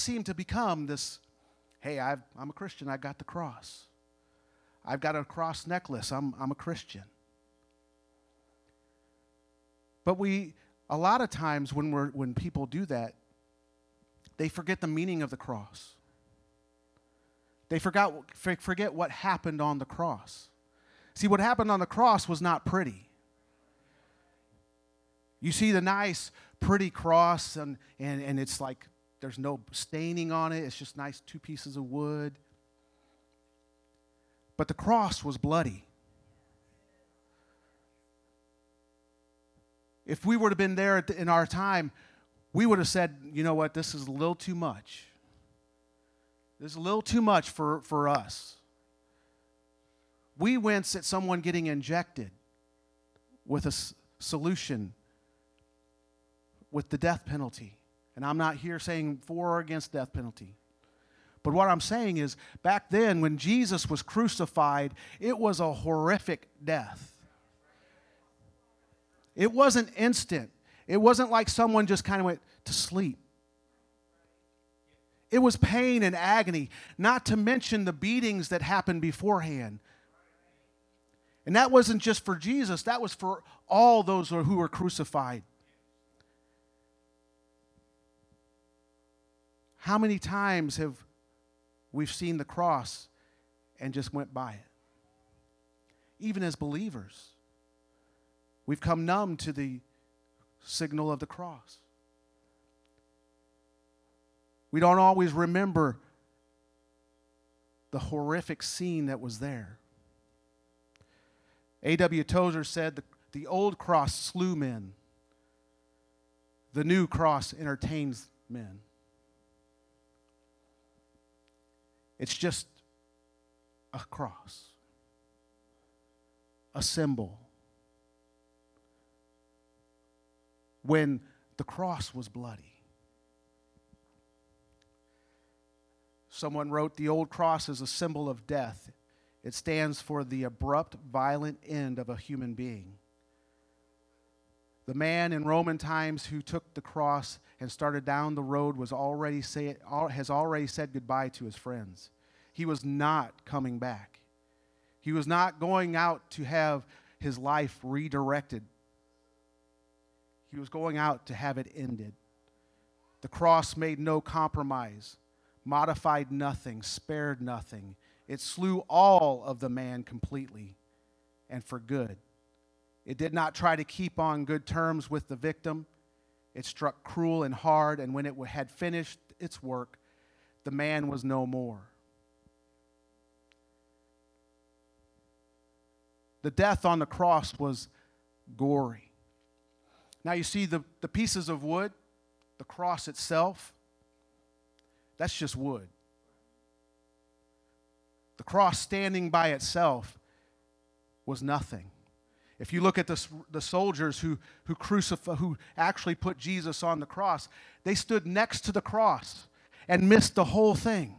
seemed to become this hey, i am a Christian, I got the cross. I've got a cross necklace, I'm, I'm a Christian. But we, a lot of times when, we're, when people do that, they forget the meaning of the cross. They forgot, forget what happened on the cross. See, what happened on the cross was not pretty. You see the nice, pretty cross, and, and, and it's like there's no staining on it, it's just nice two pieces of wood. But the cross was bloody. If we would have been there in our time, we would have said, you know what, this is a little too much. This is a little too much for, for us. We wince at someone getting injected with a s- solution with the death penalty. And I'm not here saying for or against death penalty. But what I'm saying is, back then when Jesus was crucified, it was a horrific death. It wasn't instant, it wasn't like someone just kind of went to sleep. It was pain and agony, not to mention the beatings that happened beforehand. And that wasn't just for Jesus, that was for all those who were crucified. How many times have we've seen the cross and just went by it? Even as believers, we've come numb to the signal of the cross. We don't always remember the horrific scene that was there. A.W. Tozer said the, the old cross slew men, the new cross entertains men. It's just a cross, a symbol. When the cross was bloody, someone wrote the old cross is a symbol of death. It stands for the abrupt, violent end of a human being. The man in Roman times who took the cross and started down the road was already say, has already said goodbye to his friends. He was not coming back. He was not going out to have his life redirected. He was going out to have it ended. The cross made no compromise, modified nothing, spared nothing. It slew all of the man completely and for good. It did not try to keep on good terms with the victim. It struck cruel and hard, and when it had finished its work, the man was no more. The death on the cross was gory. Now, you see the, the pieces of wood, the cross itself, that's just wood. The cross standing by itself was nothing. If you look at the, the soldiers who, who, crucify, who actually put Jesus on the cross, they stood next to the cross and missed the whole thing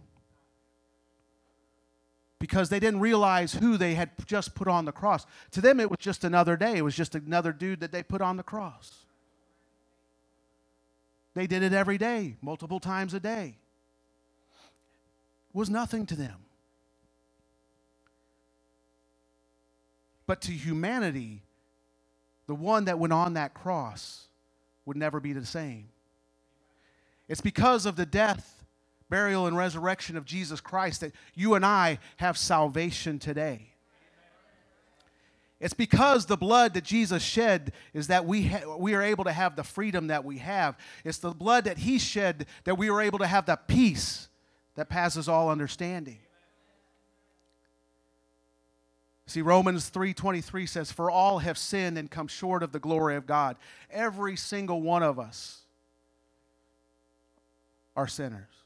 because they didn't realize who they had just put on the cross. To them, it was just another day, it was just another dude that they put on the cross. They did it every day, multiple times a day. It was nothing to them. But to humanity, the one that went on that cross would never be the same. It's because of the death, burial, and resurrection of Jesus Christ that you and I have salvation today. It's because the blood that Jesus shed is that we, ha- we are able to have the freedom that we have. It's the blood that He shed that we are able to have the peace that passes all understanding. See Romans 3:23 says for all have sinned and come short of the glory of God. Every single one of us are sinners.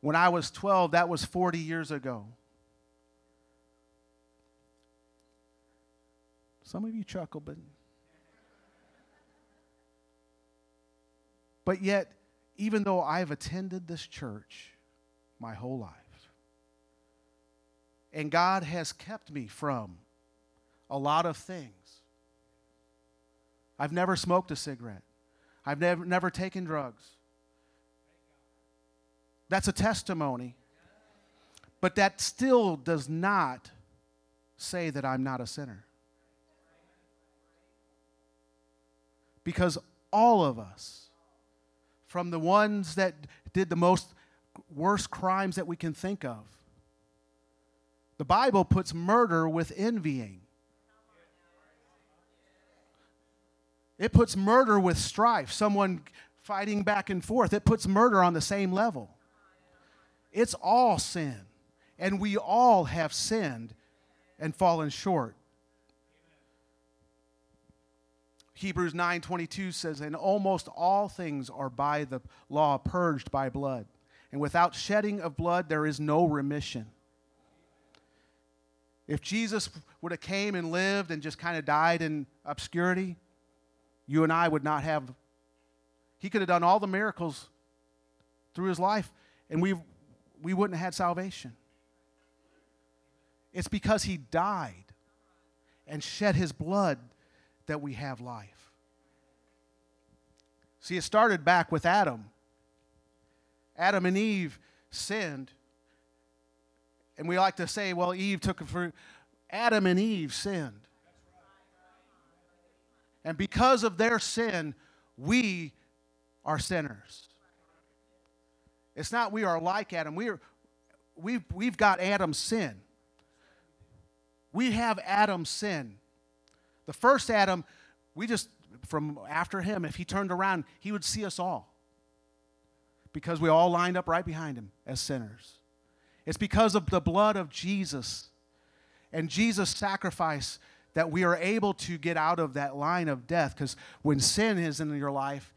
When I was 12, that was 40 years ago. Some of you chuckle, but But yet, even though I've attended this church my whole life, and God has kept me from a lot of things. I've never smoked a cigarette. I've never, never taken drugs. That's a testimony. But that still does not say that I'm not a sinner. Because all of us, from the ones that did the most worst crimes that we can think of, the Bible puts murder with envying. It puts murder with strife, someone fighting back and forth. It puts murder on the same level. It's all sin. And we all have sinned and fallen short. Hebrews 9:22 says, "And almost all things are by the law purged by blood, and without shedding of blood there is no remission." If Jesus would have came and lived and just kind of died in obscurity, you and I would not have he could have done all the miracles through his life and we we wouldn't have had salvation. It's because he died and shed his blood that we have life. See, it started back with Adam. Adam and Eve sinned. And we like to say, well, Eve took a fruit. Adam and Eve sinned. And because of their sin, we are sinners. It's not we are like Adam. We are, we've, we've got Adam's sin. We have Adam's sin. The first Adam, we just, from after him, if he turned around, he would see us all because we all lined up right behind him as sinners. It's because of the blood of Jesus and Jesus' sacrifice that we are able to get out of that line of death. Because when sin is in your life,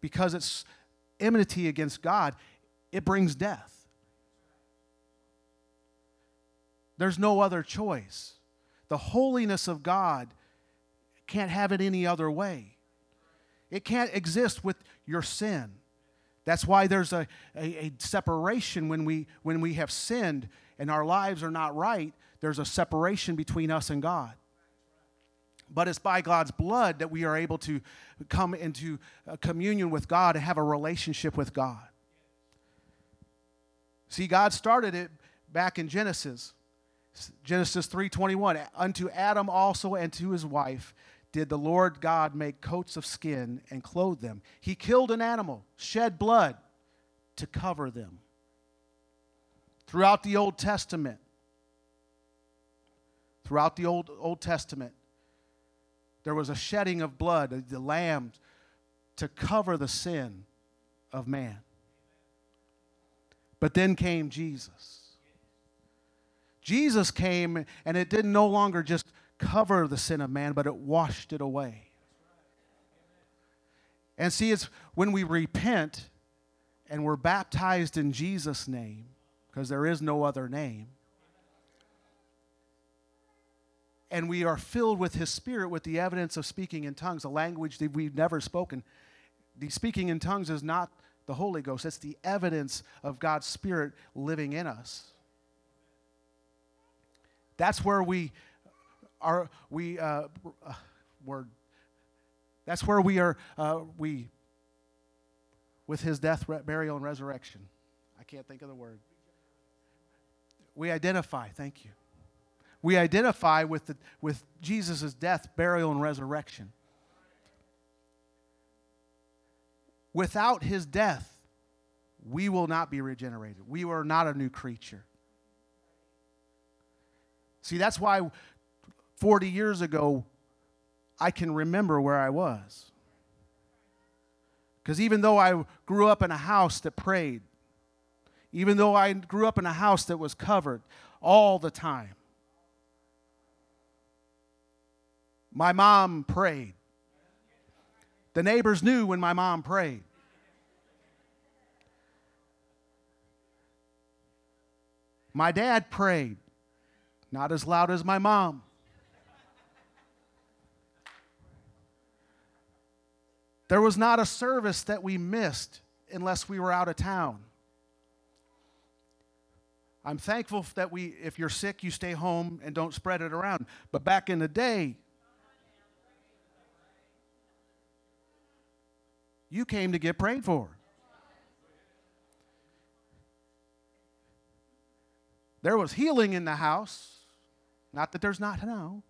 because it's enmity against God, it brings death. There's no other choice. The holiness of God can't have it any other way. It can't exist with your sin. That's why there's a, a, a, separation when we, when we have sinned and our lives are not right. There's a separation between us and God. But it's by God's blood that we are able to come into uh, communion with God and have a relationship with God. See, God started it back in Genesis. Genesis 3:21 unto Adam also and to his wife did the Lord God make coats of skin and clothe them. He killed an animal, shed blood to cover them. Throughout the Old Testament, throughout the Old, Old Testament, there was a shedding of blood, the lamb, to cover the sin of man. But then came Jesus. Jesus came and it didn't no longer just cover the sin of man, but it washed it away. And see, it's when we repent and we're baptized in Jesus' name, because there is no other name, and we are filled with His Spirit with the evidence of speaking in tongues, a language that we've never spoken. The speaking in tongues is not the Holy Ghost, it's the evidence of God's Spirit living in us. That's where we are, we, uh, uh, word. That's where we are, uh, we, with his death, burial, and resurrection. I can't think of the word. We identify, thank you. We identify with, with Jesus' death, burial, and resurrection. Without his death, we will not be regenerated. We are not a new creature. See, that's why 40 years ago, I can remember where I was. Because even though I grew up in a house that prayed, even though I grew up in a house that was covered all the time, my mom prayed. The neighbors knew when my mom prayed. My dad prayed, not as loud as my mom. There was not a service that we missed unless we were out of town. I'm thankful that we, if you're sick, you stay home and don't spread it around. But back in the day, You came to get prayed for. There was healing in the house. Not that there's not now.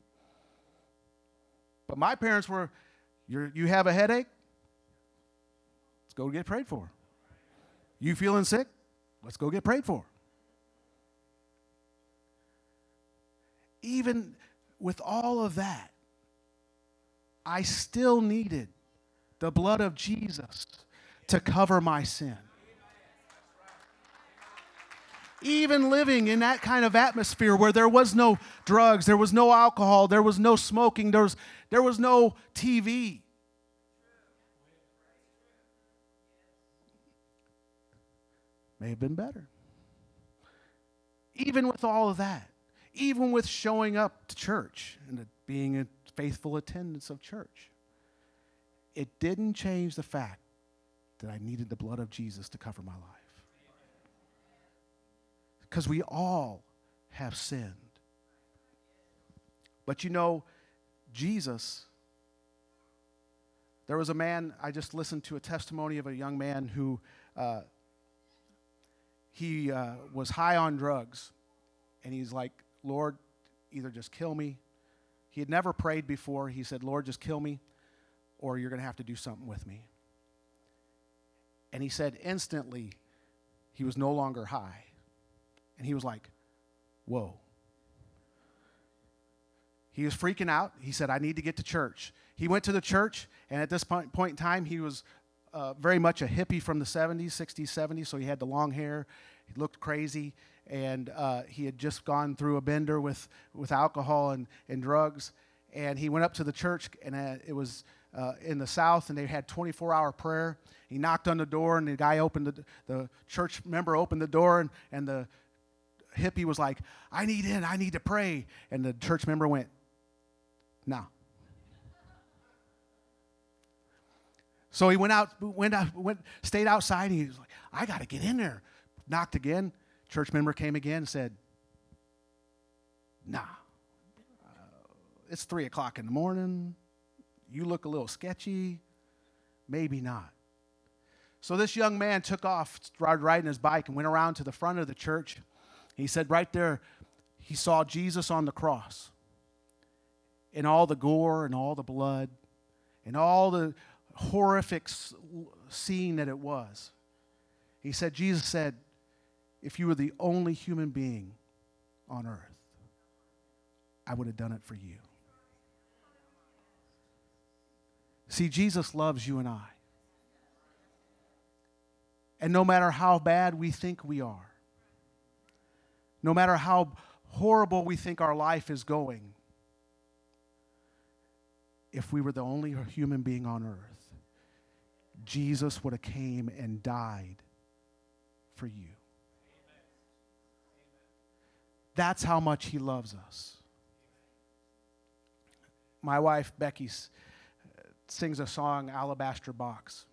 But my parents were, you you have a headache? Let's go get prayed for. You feeling sick? Let's go get prayed for. Even with all of that, I still needed the blood of Jesus to cover my sin. Even living in that kind of atmosphere where there was no drugs, there was no alcohol, there was no smoking, there was, there was no TV. May have been better. Even with all of that, even with showing up to church and being a faithful attendance of church, it didn't change the fact that I needed the blood of Jesus to cover my life. Because we all have sinned. But you know, Jesus, there was a man, I just listened to a testimony of a young man who uh, he uh, was high on drugs. And he's like, Lord, either just kill me. He had never prayed before. He said, Lord, just kill me or you're going to have to do something with me. And he said instantly, he was no longer high. And he was like, whoa. He was freaking out. He said, I need to get to church. He went to the church, and at this point, point in time, he was uh, very much a hippie from the 70s, 60s, 70s, so he had the long hair. He looked crazy, and uh, he had just gone through a bender with, with alcohol and, and drugs. And he went up to the church, and uh, it was uh, in the South, and they had 24 hour prayer. He knocked on the door, and the guy opened the, the church member opened the door, and, and the hippie was like, I need in, I need to pray. And the church member went, No. So he went out, went out, went, stayed outside, he was like, I got to get in there. Knocked again. Church member came again and said, Nah. Uh, it's three o'clock in the morning you look a little sketchy. Maybe not. So this young man took off, started riding his bike, and went around to the front of the church. He said, right there, he saw Jesus on the cross. And all the gore and all the blood and all the horrific scene that it was. He said, Jesus said, if you were the only human being on earth, I would have done it for you. See, Jesus loves you and I. And no matter how bad we think we are, no matter how horrible we think our life is going, if we were the only human being on earth, Jesus would have came and died for you. That's how much he loves us. My wife, Becky's sings a song, Alabaster Box.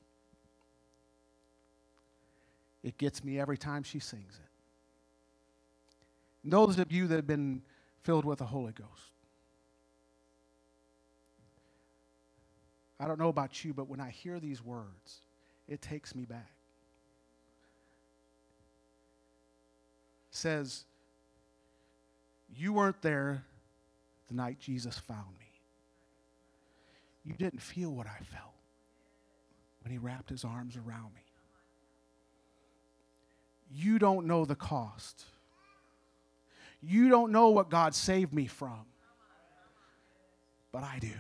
It gets me every time she sings it. And those of you that have been filled with the Holy Ghost, I don't know about you, but when I hear these words, it takes me back. It says, You weren't there the night Jesus found me. You didn't feel what I felt when he wrapped his arms around me. You don't know the cost. You don't know what God saved me from. But I do.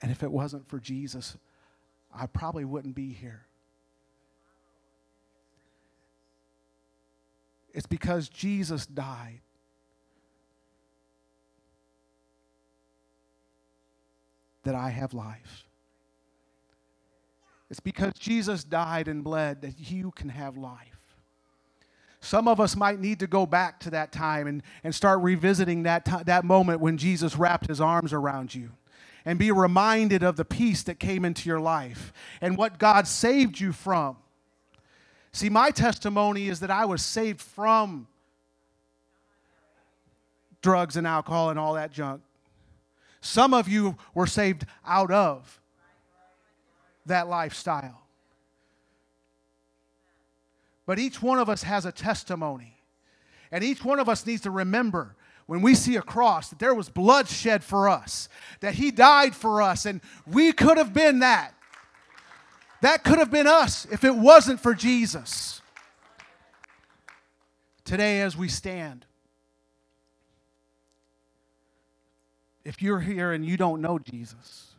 And if it wasn't for Jesus, I probably wouldn't be here. It's because Jesus died that I have life. It's because Jesus died and bled that you can have life. Some of us might need to go back to that time and, and start revisiting that, t- that moment when Jesus wrapped his arms around you and be reminded of the peace that came into your life and what God saved you from. See, my testimony is that I was saved from drugs and alcohol and all that junk. Some of you were saved out of. that lifestyle. But each one of us has a testimony. And each one of us needs to remember when we see a cross that there was blood shed for us, that He died for us, and we could have been that. That could have been us if it wasn't for Jesus. Today, as we stand, if you're here and you don't know Jesus,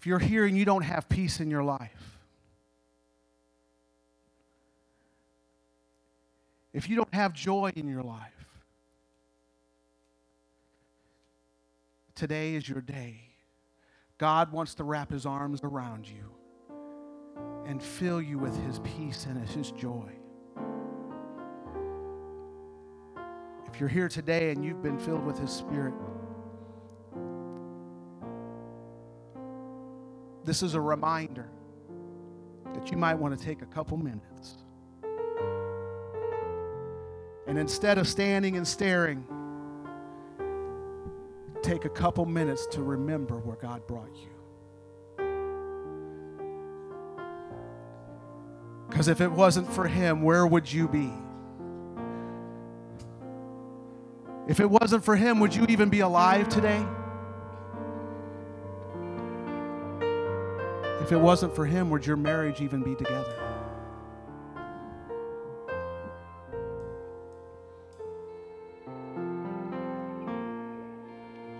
if you're here and you don't have peace in your life, if you don't have joy in your life, today is your day. God wants to wrap his arms around you and fill you with his peace and his joy. If you're here today and you've been filled with his spirit, this is a reminder that you might want to take a couple minutes. And instead of standing and staring, take a couple minutes to remember where God brought you. Because if it wasn't for Him, where would you be? If it wasn't for Him, would you even be alive today? If it wasn't for Him, would your marriage even be together?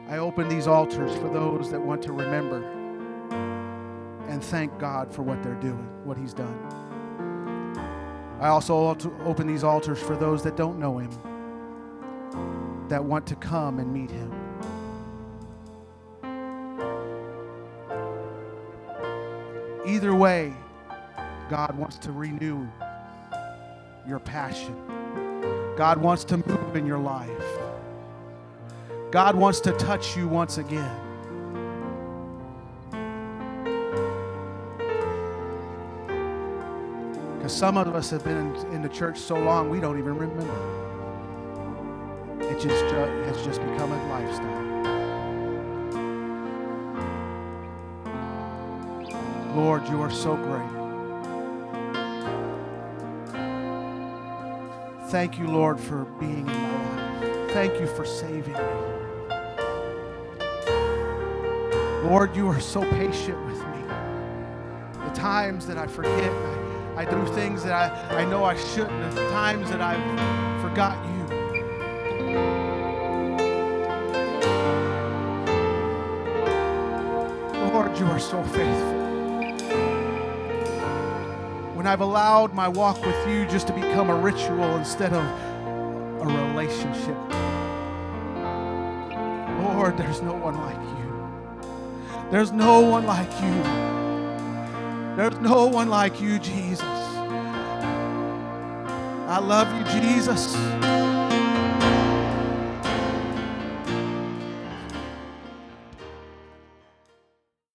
I open these altars for those that want to remember and thank God for what they're doing, what He's done. I also open these altars for those that don't know Him, that want to come and meet Him. Either way, God wants to renew your passion. God wants to move in your life. God wants to touch you once again. Because some of us have been in, in, the church so long, we don't even remember. It just has just become a lifestyle. Lord, you are so great. Thank you, Lord, for being in my life. Thank you for saving me. Lord, you are so patient with me. The times that I forget, I, I do things that I, I know I shouldn't, the times that I've forgot so faithful when I've allowed my walk with you just to become a ritual instead of a relationship. Lord, there's no one like you. There's no one like you. There's no one like you, Jesus. I love you, Jesus.